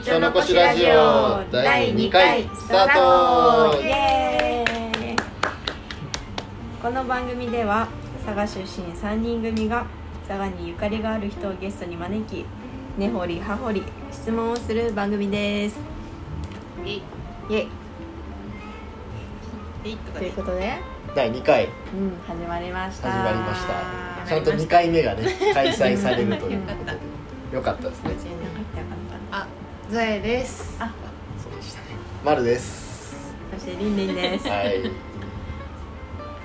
みちょのこしラジオ第2回スタート。イエーイ。この番組では佐賀出身3人組が佐賀にゆかりがある人をゲストに招き根掘り葉掘り質問をする番組です。いイエイ。いとかでということで、第2回。うん、始まりました。始まりました。た。ちゃんと2回目がね開催されるということで。よかったですね ゾエです。たあそうでしたね。丸です。そしてりんりんです。はい。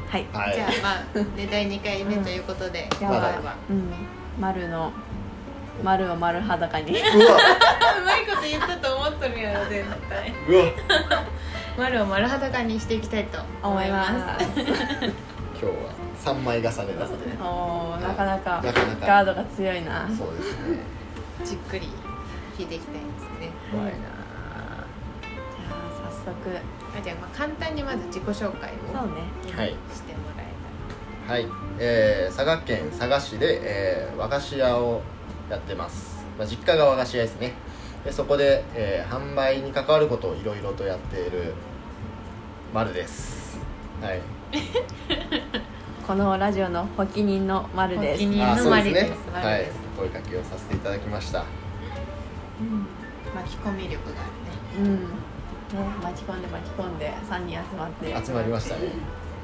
はい。はい。じゃあまあね第2回目ということでやばい。まだうん。丸の丸を丸裸に。うわ。うまいこと言ったと思っとるやろ絶対。うわ。丸を丸裸にしていきたいと思います。今日は3枚重ねなので。おーなかなかなかなか。ガードが強いな。そうですね。じっくり聞いていきたいですね。怖い。なじゃあ早速あじゃあまあ簡単にまず自己紹介をそうね。はい。してもらえはい、えー佐賀県佐賀市で、えー和菓子屋をやってます、まあ、実家が和菓子屋ですね。でそこで、えー販売に関わることをいろいろとやっている丸です。はい。このラジオの発起人の丸です。発起人あそうのマリです。です。ねはい。声かけをさせていただきました巻き込み力があうん。ね巻き込んで巻き込んんで3人集まって。集まりましたね。るね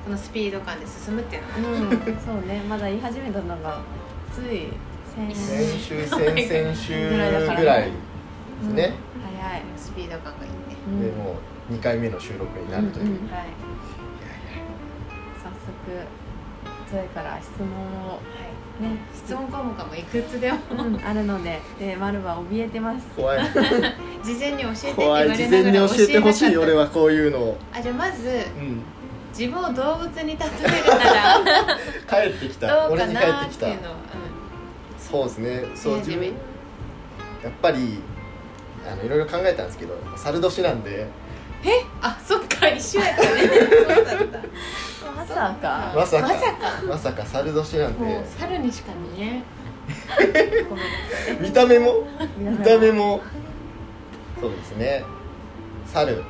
このスピード感で進むっていうの。がうん。そうね。まだ言い始めたのがつい先先週先々週ぐらいですね、早い。スピード感がいいね。うん。でもう2回目の収録になるという、うんうん。はい。早速ゾエから質問をはいね質問項目もいくつでも。うんあるのでで丸は怯えてます。怖い。事前に教えてって言怖いわれながら事前に教えてほしい俺ははこういうのを、あじゃあまずうん、自分を動物に例えるなら。帰ってきた。どう俺にかなっ帰ってきた。うのは、そうですね。そう自分やっぱりあのいろいろ考えたんですけど猿年なんで。うん、え？あそっか。一緒やったね。そうだったまさか。まさか。まさか。まさか猿年なんもうで猿にしか見えん。見た目も？見た目も。そうですね。猿。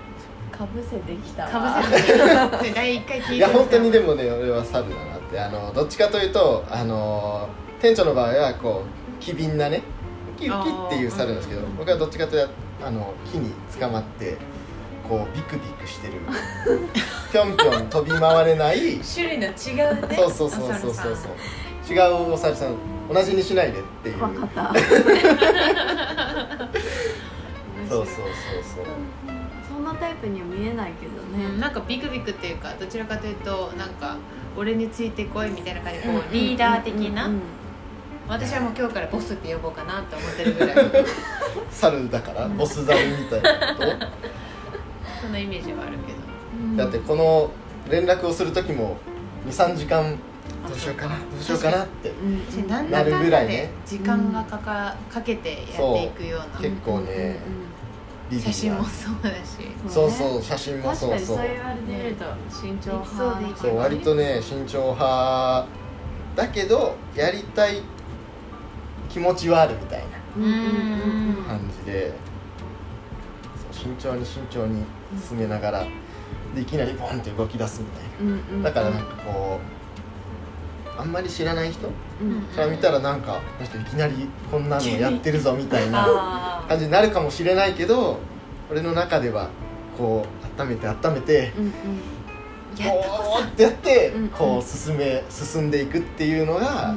かぶせてきたわ。かぶせてで第1回聞いていや本当にでもね俺は猿だなって。あのどっちかというとあの店長の場合はこう機敏なねウキウキっていう猿なんですけどあー僕はどっちかというとあの木に捕まってこうビクビクしてる。ぴょんぴょん飛び回れない。種類の違うね。そうそうそうそうそうそう。違うお猿さん同じにしないでっていう。分かった。そうそうそうそう。そんなタイプには見えないけどね。うんなんかビクビクっていうかどちらかというとなんか俺についてこいみたいな感じでこうリーダー的な、うんうん。私はもう今日からボスって呼ぼうかなって思ってるぐらい。猿だからボス猿みたいなこと？そんなイメージはあるけど。うん。だってこの連絡をする時も23時間どうしようかなどうしようかなってうん。私なるぐらいね。時間がかかかけてやっていくような。結構ねリリーな写真もそうだし。そうそう写真もそうそう。そう言われてみると慎重派そう割とね慎重派だけどやりたい気持ちはあるみたいなうんうんうんうん。感じで。そう慎重に慎重に進めながらでいきなりボンって動き出すみたいうんうんなだからなんかこうあんまり知らない人うんから見たらなんかこの人いきなりこんなのやってるぞみたいなあ感じになるかもしれないけど俺の中ではこう温めて温めてうんうん。ここうってやってうんこう進め進んでいくっていうのが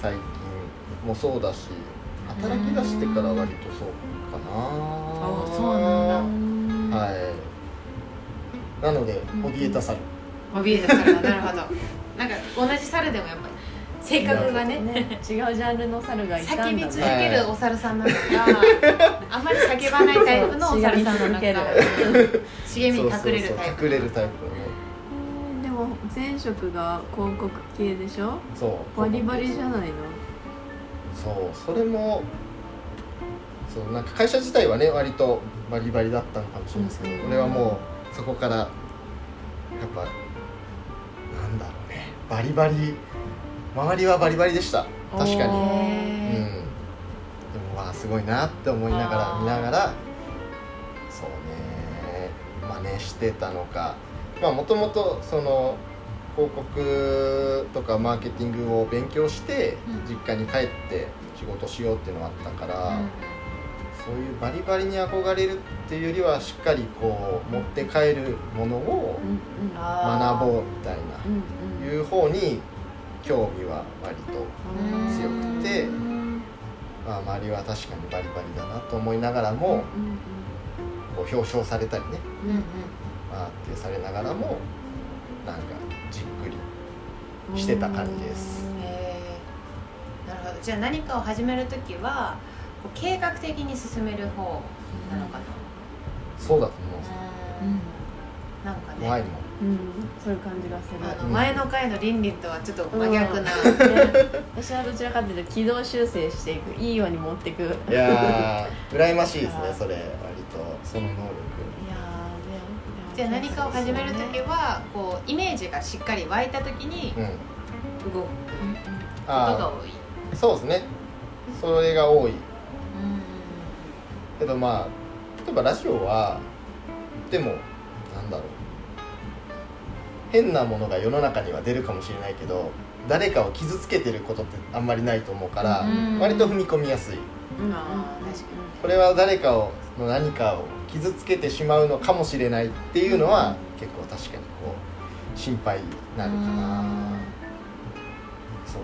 最近もそうだし働き出してから割とそうかな。あそうなんだはい。なのでうん怯えた猿。怯えた猿だ。なるほど。なんか同じ猿でもやっぱ性格がね。ね違うジャンルの猿がいたんだ叫び続ねけるお猿さんなのかあんまり叫ばないタイプのお猿さんなのか茂みに隠れるタイプそうそう。そう隠れるタイプ。のねえーでも前職が広告系でしょ？そう。バリバリじゃないの？そう。それもそうなんか会社自体はね割とバリバリだったのかもしれないですけど、うん。俺はもうそこからやっぱなんだろうね。バリバリ周りはバリバリでした。確かに。うん。へでもまあすごいなって思いながら見ながらそうね真似してたのか。まあもともとその広告とかマーケティングを勉強してうん。実家に帰って仕事しようっていうのがあったから、うんそういうバリバリに憧れるっていうよりはしっかりこう持って帰るものを学ぼうみたいないう方に興味は割とうん強くてうん。まあ、周りは確かにバリバリだなと思いながらもうんこう表彰されたりねまあってされながらもなんかじっくりしてた感じです。なるほど。じゃあ何かを始める時は計画的に進める方なのかな、そうだと思ううん。なんかね。怖いもん。うんそういう感じがする。あの前の回の倫理とはちょっと真逆な、うん。ね。私はどちらかというと軌道修正していくいいように持っていく。いやー羨ましいですねそれ割と。その能力。ーじゃあ何かを始める時はこうイメージがしっかり湧いた時にうん。動く。ことあが多い、あそうですね。それが多い。うんけどまあ例えばラジオはでもなんだろう。変なものが世の中には出るかもしれないけど誰かを傷つけてることってあんまりないと思うからうん。割と踏み込みやすい。これは誰かをの何かを傷つけてしまうのかもしれないっていうのは結構確かにこう心配になるかな。そう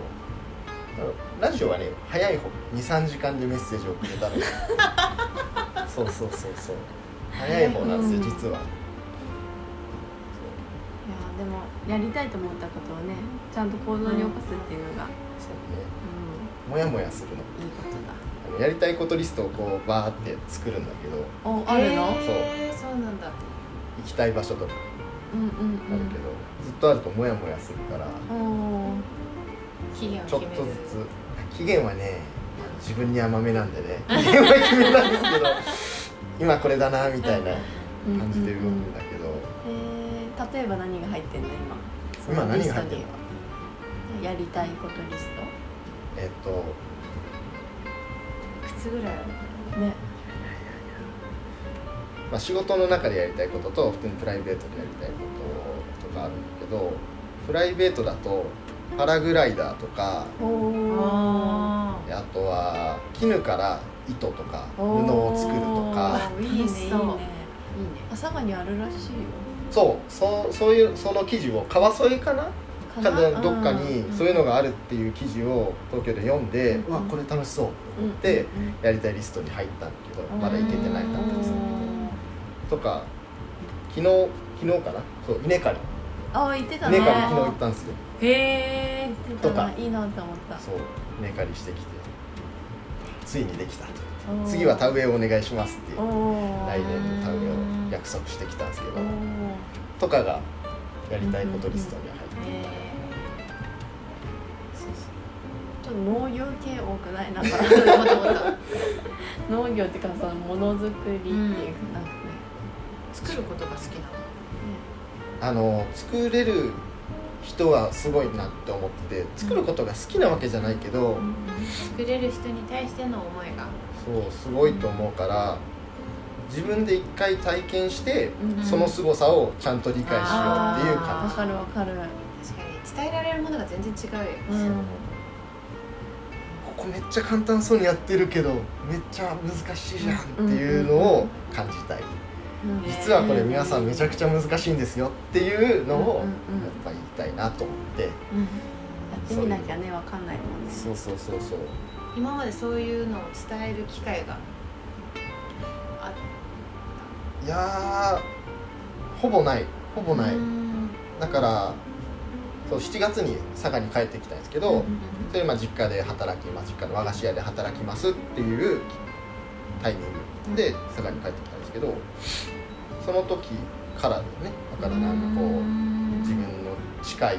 ラジオはね早い方23時間でメッセージを送れたのが そうそうそうそう。早い方なんですようん。実は、いやでもやりたいと思ったことをねちゃんと行動に起こすっていうのが、そうそううねモヤモヤするの。ん、いいことだ。あのやりたいことリストをこうバーって作るんだけど。おあるの、へーそうなんだ。行きたい場所とか。うんうんあるけど、ずっとあるとモヤモヤするから。ちょっとずつ期限はね自分に甘めなんでね期限は決めなんですけど今これだなみたいな感じで動くんだけど、えー、例えば何が入ってんの今？今何が入ってるの？やりたいことリスえっといくつぐらいある？トね。まあ、仕事の中でやりたいことと普通にプライベートでやりたいこととかあるんだけどプライベートだとパラグライダーとかああとは絹から糸とか布を作るとか。いいねいいね楽しそう。いいね朝霞にあるらしいよそうそうそういうその記事を川添かな？かどっかにそういうのがあるっていう記事を東京で読んで、うん。うわこれ楽しそううんでうん。やりたいリストに入ったんだけどまだ行けてないかったですねとか昨日昨日かな？そう稲刈りあ言ってたね。稲刈り昨日行ったんですよへえとか。いいなって思った。そう稲刈りしてきて。ついにできたと。次は田植えをお願いしますっていう。来年の田植えを約束してきたんですけど。とかがやりたいことリストには入ってへそうちょっと農業系多くない？なんか。農業っていうかそのものづくりっていうかな。ん。作ることが好きなのあの作れる人はすごいなって思ってて作ることが好きなわけじゃないけど、作れる人に対しての思いが。そうすごいと思うから自分で一回体験して、うん。その凄さをちゃんと理解しようっていう感わかるわかる。確かに。伝えられるものが全然違うようん。じ、ここめっちゃ簡単そうにやってるけどめっちゃ難しいじゃんっていうのを感じたい、うん実はこれ皆さんめちゃくちゃ難しいんですよっていうのをうんうんうん。やっぱり言いたいなと思って、うんやってみなきゃねわかんないもんね。そうそうそうそう。今までそういうのを伝える機会があいやーほぼない。ほぼない、うんだからそう7月に佐賀に帰ってきたんですけど、それでまあ実家で働きます。実家の和菓子屋で働きますっていうタイミングで佐賀に帰ってきたんですけどその時からね。だからなんかこう自分の近い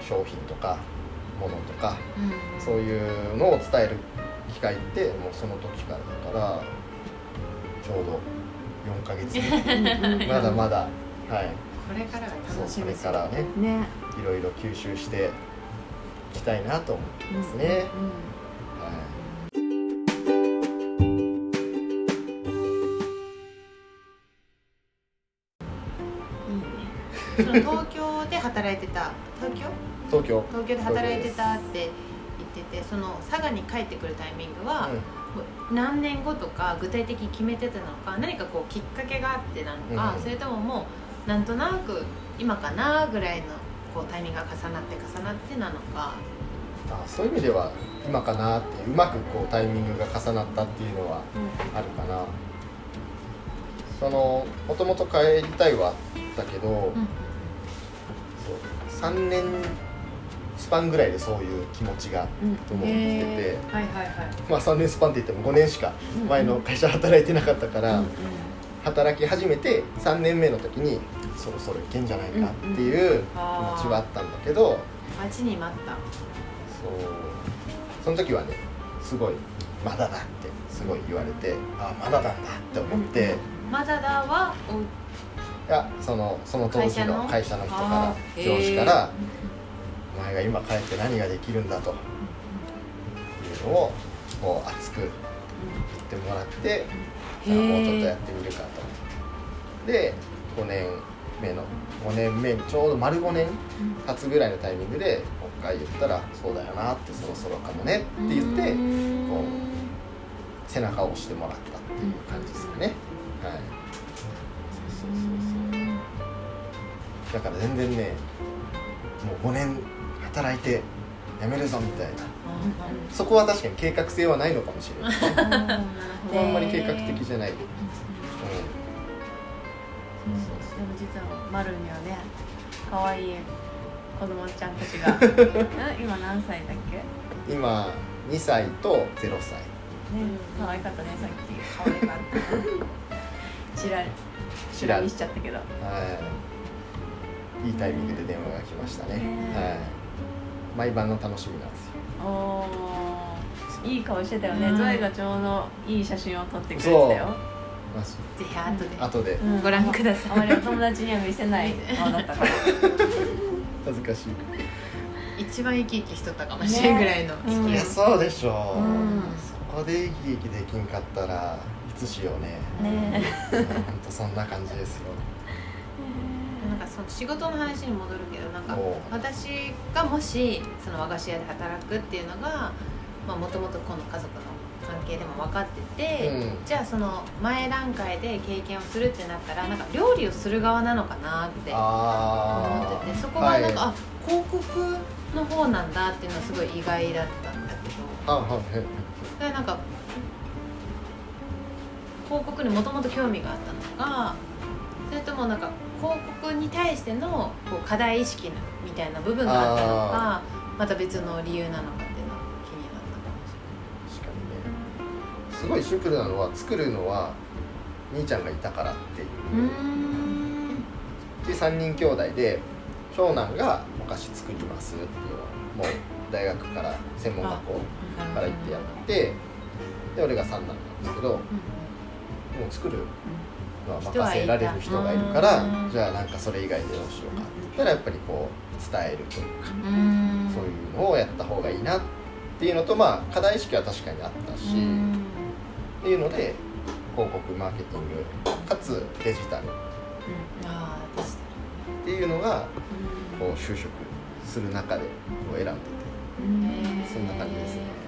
商品とかものとかうん。そういうのを伝える機会ってもうその時からだからちょうど4ヶ月目。まだまだはい。これからが楽しみですからねね。いろいろ吸収していきたいなと思ってますね、はいその東京で働いてた。東京？東京。東京で働いてたって言っててその佐賀に帰ってくるタイミングは、何年後とか具体的に決めてたのか何かこうきっかけがあってなのか、うん。それとももうなんとなく今かなぐらいのこうタイミングが重なって重なってなのか。あそういう意味では今かなっていううまくこうタイミングが重なったっていうのはあるかな。そのもともと帰りたいはあったけど、うん3年スパンぐらいでそういう気持ちがうんと思ってて、まあ3年スパンって言っても5年しか前の会社働いてなかったから、うん働き始めて3年目の時にそろそろいけんじゃないかっていう気持ちはあったんだけど、待ちに待った。そう。その時はねすごい「まだだ」ってすごい言われて「あまだなんだ」って思って、まだだはおいやそのその当時の会会社の人から上司から「お前が今帰って何ができるんだ」と。いうのをこう熱く言ってもらってじゃあもうちょっとやってみるかと。で5年目の5年目にちょうど丸5年経つぐらいのタイミングでもう一回言ったら「そうだよな」ってそろそろかもねって言ってこう背中を押してもらったっていう感じですかね。はいだから全然ねもう5年働いて辞めるぞみたいな。そこは確かに計画性はないのかもしれない。あんまり計画的じゃない、うん、でも実はマルにはね可愛い子供ちゃんたちが うん今何歳だっけ？今2歳と0歳。ね可愛かったねさっき。可愛かった。チラチラ見しちゃったけど。はいいいタイミングで電話が来ましたね、ね。はい。毎晩の楽しみなんですよ。おー。いい顔してたよね、うん。ゾエがちょうどいい写真を撮ってくれてたよ。ぜひ後で。後で。うん。ご覧ください。あまりお友達には見せない顔だったから。恥ずかしい。一番生き生きしとったかもしれんぐらいのねうん。い。やそうでしょう、うん。そこで生き生きできんかったらいつしようね。ね。本当そんな感じですよかその仕事の話に戻るけどなんか私がもしその和菓子屋で働くっていうのがもともとこの家族の関係でも分かってて、うん。じゃあその前段階で経験をするってなったらなんか料理をする側なのかなって思あっててそこがなんか、あ広告の方なんだっていうのはすごい意外だったんだけど。あはなんか広告にもともと興味があったのかそれともなんか広告に対してのこう課題意識みたいな部分があったのかまた別の理由なのかっていうのは気になったかもし確かにね。すごいシンプルなのは作るのは兄ちゃんがいたからっていうで3人兄弟で長男がお菓子作りますっていうのをもう大学から専門学校から行ってやってで俺が三男なんですけどもう作るのは任せられる人がいるからうん。じゃあなんかそれ以外でどうしようかって言ったらやっぱりこう伝えるというかそういうのをやった方がいいなっていうのとまあ課題意識は確かにあったし、っていうので広告マーケティングかつデジタル。っていうのがこう就職する中でこう選んでてそんな感じですね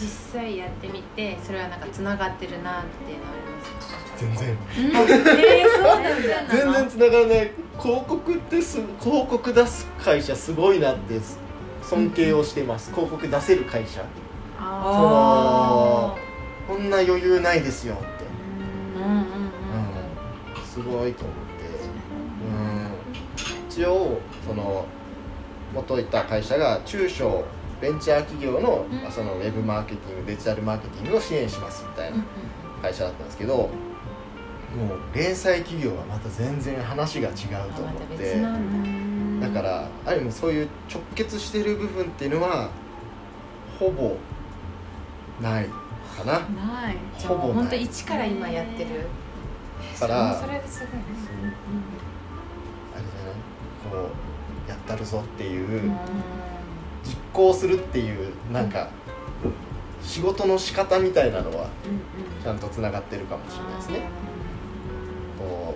実際やってみてそれはなんかつながってるなっていうのはありますか？全然。えー、そうなんだ。全然つながらない広告ってす広告出す会社すごいなって尊敬をしてます。広告出せる会社あこんな余裕ないですよって。うん。うんうんうん。すごいと思って。うん。一応その元いた会社が中小ベンチャー企業の,、うん。まあそのウェブマーケティングデジタルマーケティングを支援しますみたいな会社だったんですけどもう零細企業はまた全然話が違うと思って。だ。だからある意味そういう直結してる部分っていうのはほぼないかな。ほぼない。本当一から今やってる。からそれもそすごいね。あれじゃない？こうやったるぞっていう、うん実行するっていうなんか仕事の仕方みたいなのはちゃんとつながってるかもしれないですね。こ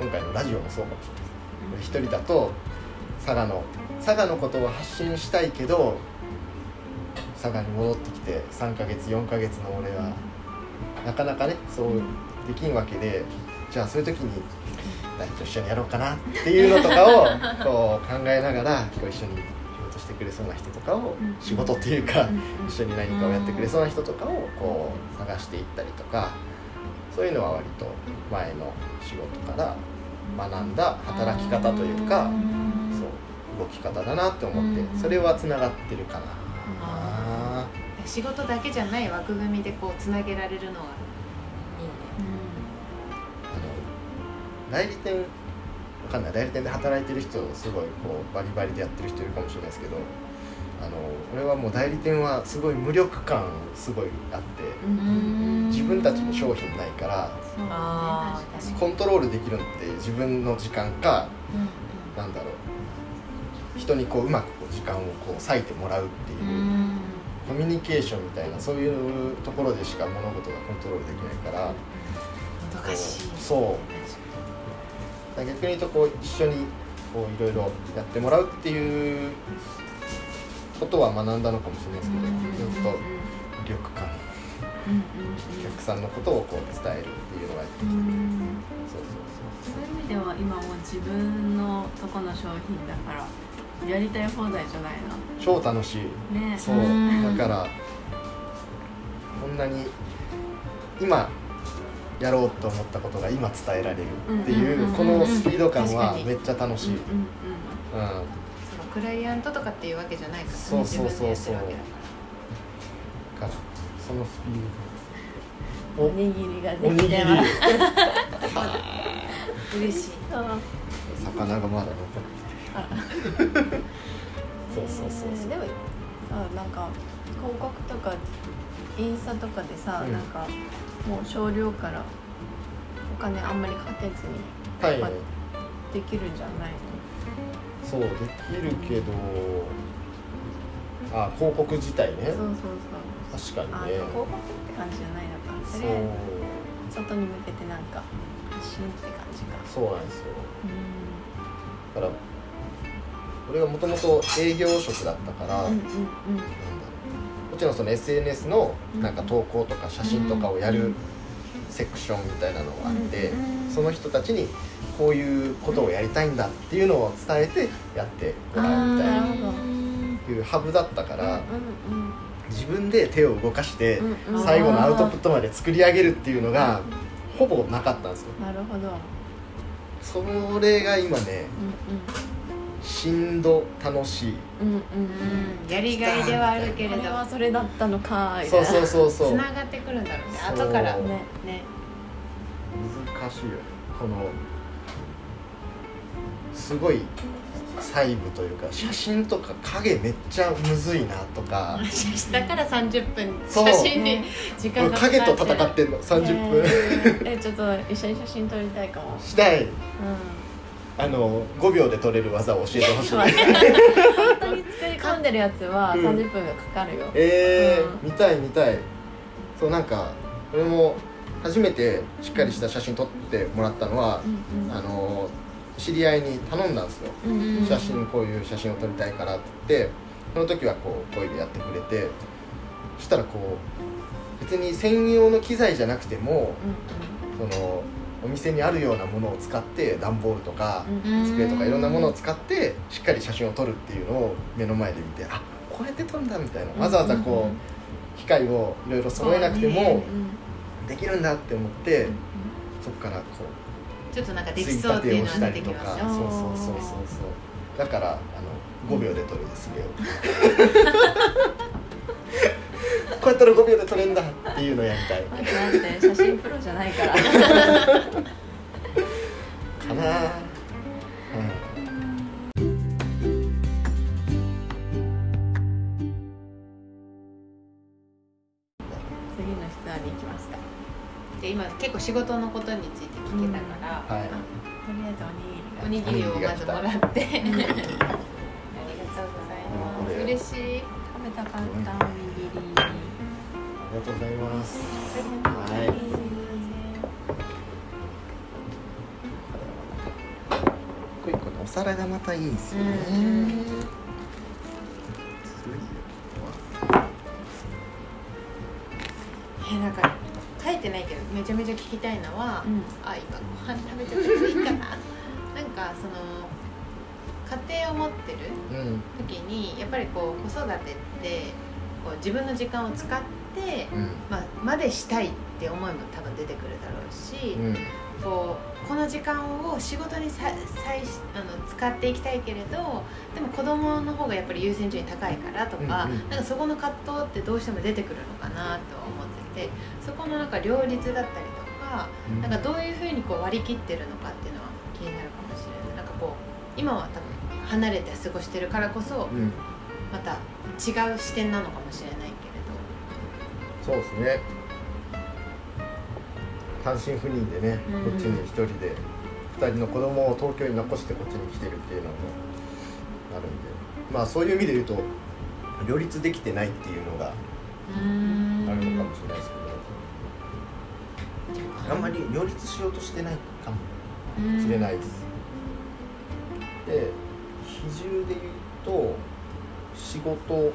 う今回のラジオもそうかもしれないです一人だと佐賀の佐賀のことを発信したいけど佐賀に戻ってきて3ヶ月4ヶ月の俺はなかなかねそうできんわけでじゃあそういう時に誰と一緒にやろうかなっていうのとかをこう考えながらこう一緒にくれそうな人とかをうん仕事っていうかうん一緒に何かをやってくれそうな人とかをこう探していったりとかそういうのは割と前の仕事から学んだ働き方というかそう動き方だなって思ってうんそれはつながってるかな。あ仕事だけじゃない枠組みでこうつなげられるのはあの代理店わかんない。代理店で働いてる人すごいこうバリバリでやってる人いるかもしれないですけどあの俺はもう代理店はすごい無力感すごいあって自分たちの商品ないからコントロールできるのって自分の時間かなんだろう。人にこううまくこう時間をこう割いてもらうっていう、うん。コミュニケーションみたいなそういうところでしか物事がコントロールできないから、そう逆に言うとこう一緒にこういろいろやってもらうっていうことは学んだのかもしれないですけど、ずっと無力感お客さんのことをこう伝えるっていうのがやってきて、うんそうそう。そういう意味では今もう自分のとこの商品だからやりたい放題じゃないそう超楽しい。なね。そう。うん。だからこんなに今やろうと思ったことが今伝えられるっていうこのスピード感はめっちゃ楽しい、クライアントとかっていうわけじゃないからねそうそうそうそう自分でやってるわけだかそのスピードう。んおにぎりができてますら嬉しい。そう魚がまだ残っててそうそうそうそうえーでもさなんか広告とかインスタとかでさ、うん。なんかもう少量からお金あんまりかけずにはいまあできるんじゃないの？そうできるけどあ広告自体ね。そうそうそう。あ確かにね。広告って感じじゃないのか。そう。とりあえず外に向けてなんか発信って感じか。そうなんですよ。うだから俺がもともと営業職だったから、んうんうんうもちろんその SNS のなんか投稿とか写真とかをやるセクションみたいなのがあって、うん。その人たちにこういうことをやりたいんだっていうのを伝えてやってもらうみたいないうハブだったからうんうん自分で手を動かしてうんうん。最後のアウトプットまで作り上げるっていうのがほぼなかったんですよ。なるほど。それが今ねしんど楽しんうんうんうんうん。やりがいではあるけれど。これはそれだったのかみたそいうな。そうそうそうつながってくるんだろうね。そう。後から。ねね。ね。難しいよ。このすごい細部というか写真とか影めっちゃむずいなとか。だから30分そう。写真に時間がかか影とって戦ってんの30分、えーえちょっと一緒に写真撮りたいかも。したい。うんあの5秒で撮れる技を教えてほしい。本当に作り込んでるやつはうん。30分がかかるよ、えーうん。見たい見たい。そうなんか俺も初めてしっかりした写真撮ってもらったのは、うんうん。あの知り合いに頼んだんですよ。うんうん写真こういう写真を撮りたいからって言ってその時はこうこういうのやってくれてそしたらこう別に専用の機材じゃなくてもそのお店にあるようなものを使って段ボールとか机とかいろんなものを使ってしっかり写真を撮るっていうのを目の前で見てあこうやって撮るんだみたいな。わざわざこう機械をいろいろ揃えなくてもねできるんだって思ってそこからこちょっとなんかうできそうっていうのは点をしたり出てきますよ。とかそうそうそうそうそう。だからあの5秒で撮るですげえこうやったら5秒で撮れんだっていうのをやりたい。待って待って写真プロじゃないから。かな。次の質問に行きますか。で今結構仕事のことについて聞けたから、はい。とりあえずおにぎりをまずもらって。ありがとうございます。うん。嬉しい。食べたかったとうございます。はい。お皿がまたいいんですよね、えなんか書いてないけどめちゃめちゃ聞きたいのは、うん。あ今ご飯食べてもいいかな。なんかその家庭を持ってるうん。時にやっぱりこう子育てってこう自分の時間を使って、うん。まあ、までしたいって思いも多分出てくるだろうし、うん。こうこの時間を仕事にささいあの使っていきたいけれどでも子供の方がやっぱり優先順位高いからとか,、うんうんなんかそこの葛藤ってどうしても出てくるのかなとは思っててそこのなんか両立だったりとか、なんかどういうふうにこう割り切ってるのかっていうのは気になるかもしれない。なんかこう今は多分離れて過ごしてるからこそうん。また違う視点なのかもしれないそうですね。単身赴任でね、うん。こっちに一人で2人の子供を東京に残してこっちに来てるっていうのもあるんで。まあそういう意味で言うと両立できてないっていうのがうん。あるのかもしれないですけど、あんまり両立しようとしてないかもしれないです、で比重で言うと仕事を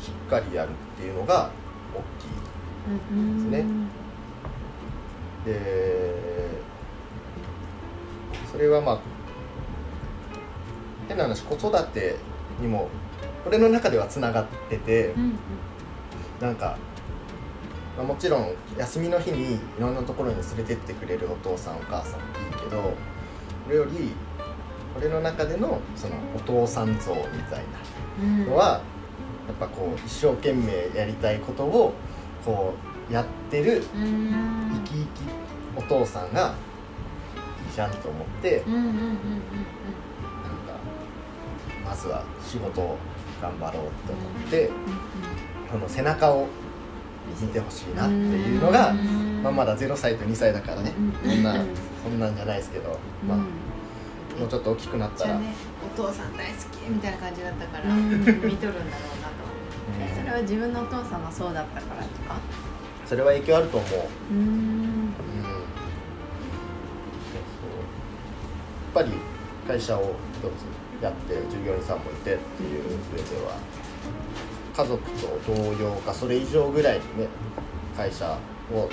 しっかりやるっていうのが大きいうんですねでそれはまあ変な話子育てにも俺の中ではつながっててうんなんか、まあ、もちろん休みの日にいろんなところに連れてってくれるお父さんお母さんもいいけどそれより俺の中でのそのお父さん像みたいうんなのはやっぱこう一生懸命やりたいことをこうやってるうん生き生きお父さんがいいじゃんと思ってなんかまずは仕事を頑張ろうと思ってその背中を見てほしいなっていうのが、まあ、まだ0歳と2歳だからねそんなそんなんじゃないですけど、まあ、もうちょっと大きくなったら、ねお父さん大好きみたいな感じだったからうん。見とるんだろうそれは自分のお父さんがそうだったからとか？それは影響あると思う、うん、うんそうそうやっぱり会社を一つやって従業員さんもいてっていう上では家族と同様かそれ以上ぐらいにね会社を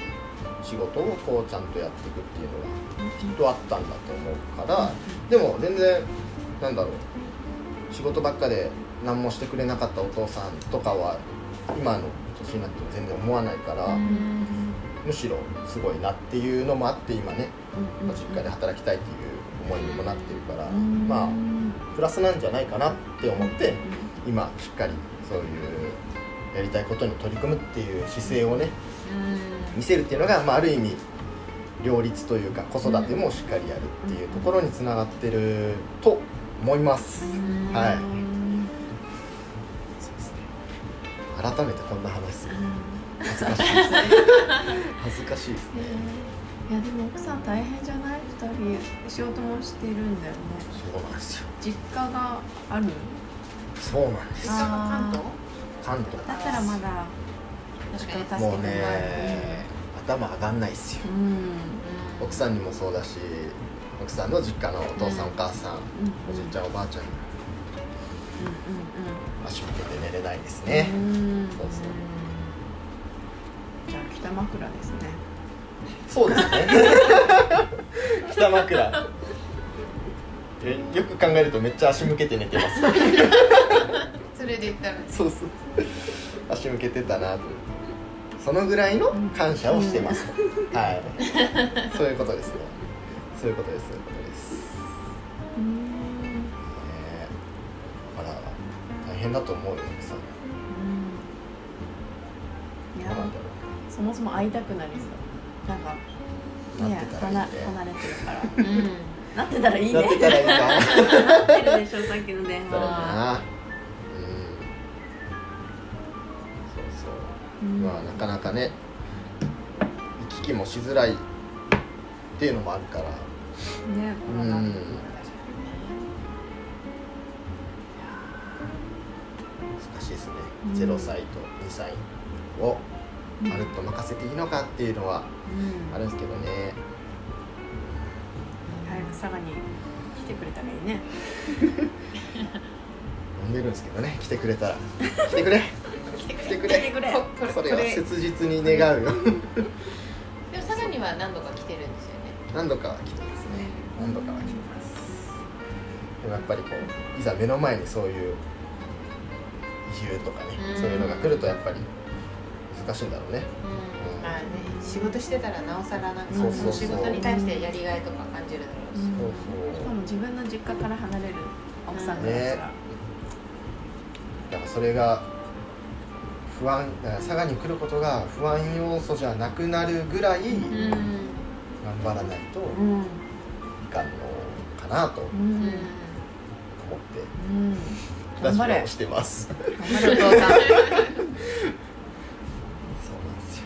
仕事をこうちゃんとやっていくっていうのがきっとあったんだと思うからでも全然なんだろう仕事ばっかで何もしてくれなかったお父さんとかは今の年になっても全然思わないから、むしろすごいなっていうのもあって今ね、まあ実家で働きたいっていう思いにもなってるから、まあプラスなんじゃないかなって思って今しっかりそういうやりたいことに取り組むっていう姿勢をね見せるっていうのが、まあ、ある意味両立というか子育てもしっかりやるっていうところにつながってると思います、はい改めてこんな話する。恥ずかしいですね。恥ずかしいですね。いやでも奥さん大変じゃない？2人仕事もしてるんだよね。そうなんですよ。実家がある？そうなんです実家が関東？関東だったらまだ確かに。助けてもらもうねえ頭上がんないっすよ。るうん。奥さんにもそうだし奥さんの実家のお父さん、うん。お母さんうん。おじいちゃんおばあちゃん。にうん足向けて寝れないですうんね、うん。うんそうそう。じゃあ北枕ですね。そうですね。北枕。えよく考えるとめっちゃ足向けて寝てます。それで言ったらそうそう。足向けてたなと。そのぐらいの感謝をしてます、はい。そういうことですね。そういうことです。そういうことです変だと思うよ奥さん。いやどうなんだろそもそも会いたくなりそう。なんかなねってたらいいね。離離れてるから。うん。なってたらいいね。うなってたらいいな なってるでしょさっきの電話な。うん。そうそう。うん。まあなかなかね行き来もしづらいっていうのもあるから。ねうんしいですね、うん。0歳と2歳をまるっと任せていいのかっていうのはうん。あるんですけどね、早く佐賀に来てくれたらいいね。呼んでるんですけどね。来てくれたら。来てくれ。来てくれ。来てくれ。ここれそれはこれ。切実に願うよ。でも佐賀には何度か来てるんですよね。何度かは来てますね。何度かは来てます。でもやっぱりこういざ目の前にそういう移住とかねうん。そういうのが来るとやっぱり難しいんだろうね。うん。まあね仕事してたらなおさらなんかそうそうそう。その仕事に対してやりがいとか感じるだろうし、うんそう。しかも自分の実家から離れる奥さんだから、ね。だからそれが不安佐賀に来ることが不安要素じゃなくなるぐらい頑うん。張らないとうん。いかんのかなと思って。うんラジ頑張れ。オをしてます。そうなんですよ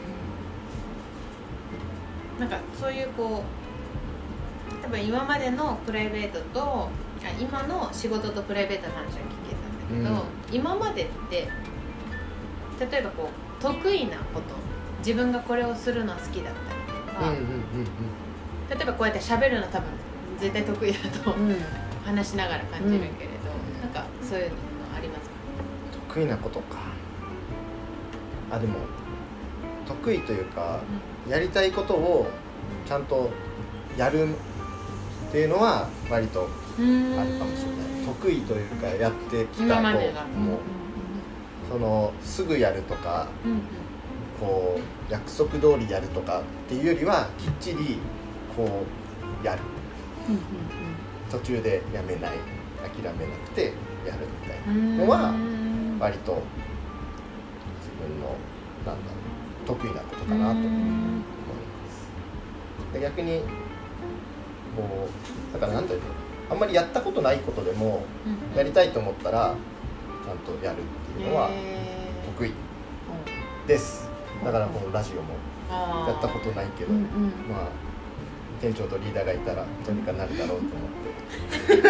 なんかそういうこう多分今までのプライベートとあ今の仕事とプライベートの話は聞けたんだけど、今までって例えばこう得意なこと自分がこれをするの好きだったりとか、うんうんうん例えばこうやって喋るの多分絶対得意だとうん。話しながら感じるけれそういうのありますか？得意なことか。あでも得意というかやりたいことをちゃんとやるっていうのは割とうんあるかもしれない。得意というかやってきた今までがこうも。うそのすぐやるとかこう約束通りやるとかっていうよりはきっちりこうやる。うん。途中でやめない。諦めなくてやるみたいなうんのはうん。割と自分のなんだろう得意なことかなと思います。で逆にこうだからなんていうのあんまりやったことないことでもうん。やりたいと思ったらちゃんとやるっていうのは得意です。だからこのラジオもやったことないけど、まあ店長とリーダーがいたらどうにかなるだろうと思って。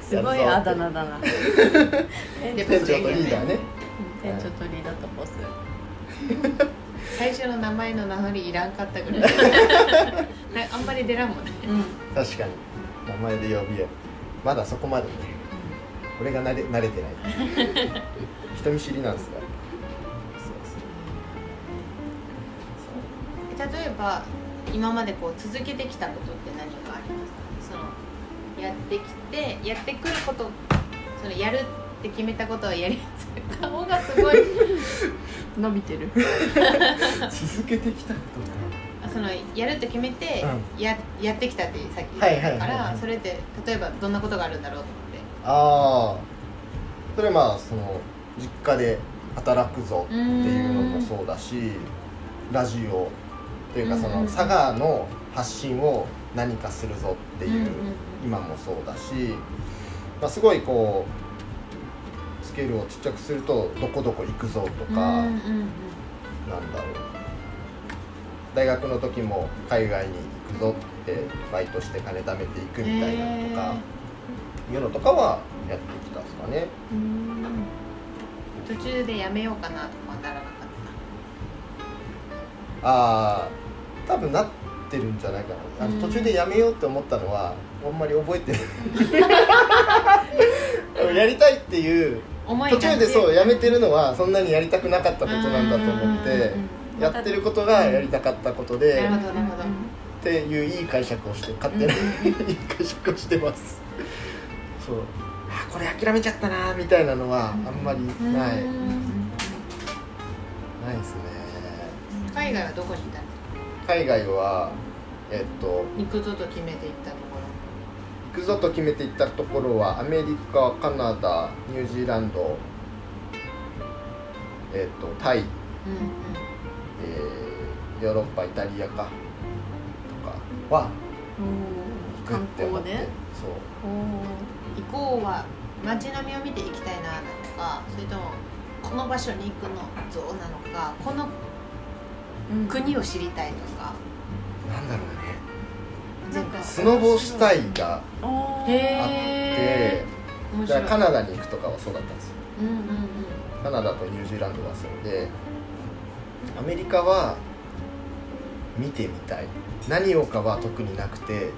すごいあだ名だな。で 店長とリーダーね。店長とリーダーとボス。最初の名前の名乗りいらんかったぐらい。なあんまり出らんもんね。うん。確かに。名前で呼び合うまだそこまでね。俺が慣れ慣れてない。人見知りなんですがそう。例えば今までこう続けてきたことって何かありますか？そのやってきてやってくることそのやるって決めたことはやり顔がすごい。伸びてる。続けてきたことあそのやるって決めて、うややってきたってさっき言ったかはいはいらそれって例えばどんなことがあるんだろうと思って。ああそれまあその実家で働くぞっていうのもそうだしラジオというかその佐賀の発信を何かするぞっていう、今もそうだし、まあ、すごいこうスケールをちっちゃくするとどこどこ行くぞとか、なんだろう。大学の時も海外に行くぞってバイトして金貯めていくみたいなのとか、いうのとかはやってきたんですかね。うん。途中でやめようかなとかはならなああ多分なってるんじゃないかな。あのうん。途中でやめようって思ったのはあんまり覚えてない。やりたいっていう途中でそうややめてるのはそんなにやりたくなかったことなんだと思ってやってることがやりたかったことでっていういい解釈をして勝手ないい解釈をしてます。そう。あこれ諦めちゃったなみたいなのはあんまりない。ないですね海外はどこにいたんですか海外はえっと行くぞと決めて行ったとこ行くぞと決めて行ったところはアメリカカナダニュージーランドえっとタイ、ろえーヨーロッパイタリアか。とかは行く観って思って。光でそう。行こうは街並みを見て行きたいななのかそれともこの場所に行くのぞなのかこの国を知りたいとか。なんだろうね。スノボしたいがへあってじゃカナダに行くとかはそうだったんですよ。うんうんうん。カナダとニュージーランドがそうでアメリカは見てみたい。何をかは特になくて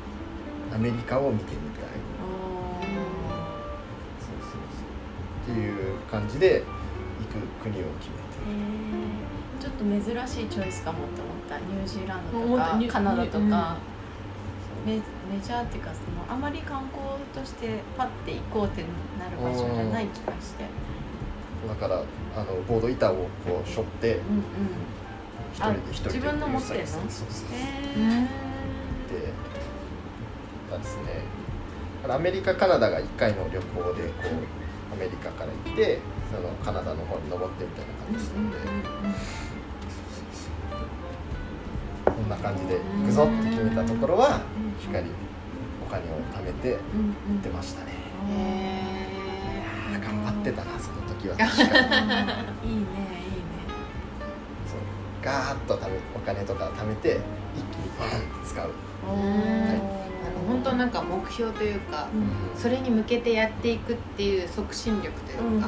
アメリカを見てみたい。そうそうそう。っていう感じで行く国を決めてへーちょっと珍しいチョイスかもって思った。ニュージーランドとかカナダとうん。か、メメジャーっていうかそのあまり観光としてパッて行こうってなる場所じゃない気がして。だからあのボード板をこう背負ってうんうん。一人で一人で自分の持ってんの？そうそうそうへでたですね。アメリカカナダが1回の旅行でこうアメリカから行ってそのカナダの方に登ってみたいな感じしたんで、こんな感じで行くぞって決めたところはしっかりお金を貯めてうんうん行ってましたね、へあー頑張ってたなその時は。確かにいいねいいね。そう。ガーッと貯めお金とか貯めて一気にバーンって使う、おうんー。なんか本当なんか目標というか、うん。それに向けてやっていくっていう促進力というか、うんうん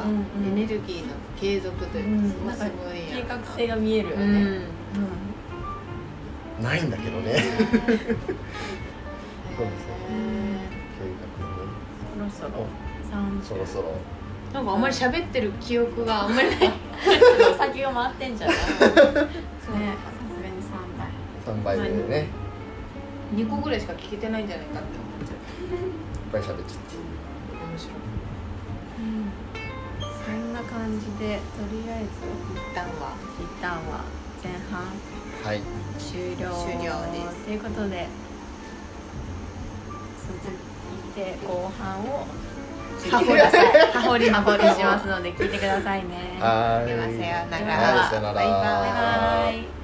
うん。エネルギーの継続というか、そこがすごい計や画性が見えるよね、うんうんないんだけどね。そうですね。そろそろ。三そろそろ。なんかあんまり喋ってる記憶があんまりない。先が回ってんじゃない？ね。さすがに三倍3倍でね。2個ぐらいしか聞けてないんじゃないかって思っちゃう。いっぱい喋っちゃって面白い。そんな感じでとりあえず一旦は一旦は前半はい。終了。終了です。ということで続いて後半を聞いてください。はほりハホリしますので聞いてくださいね。はーい。ではさようなら。バイバイ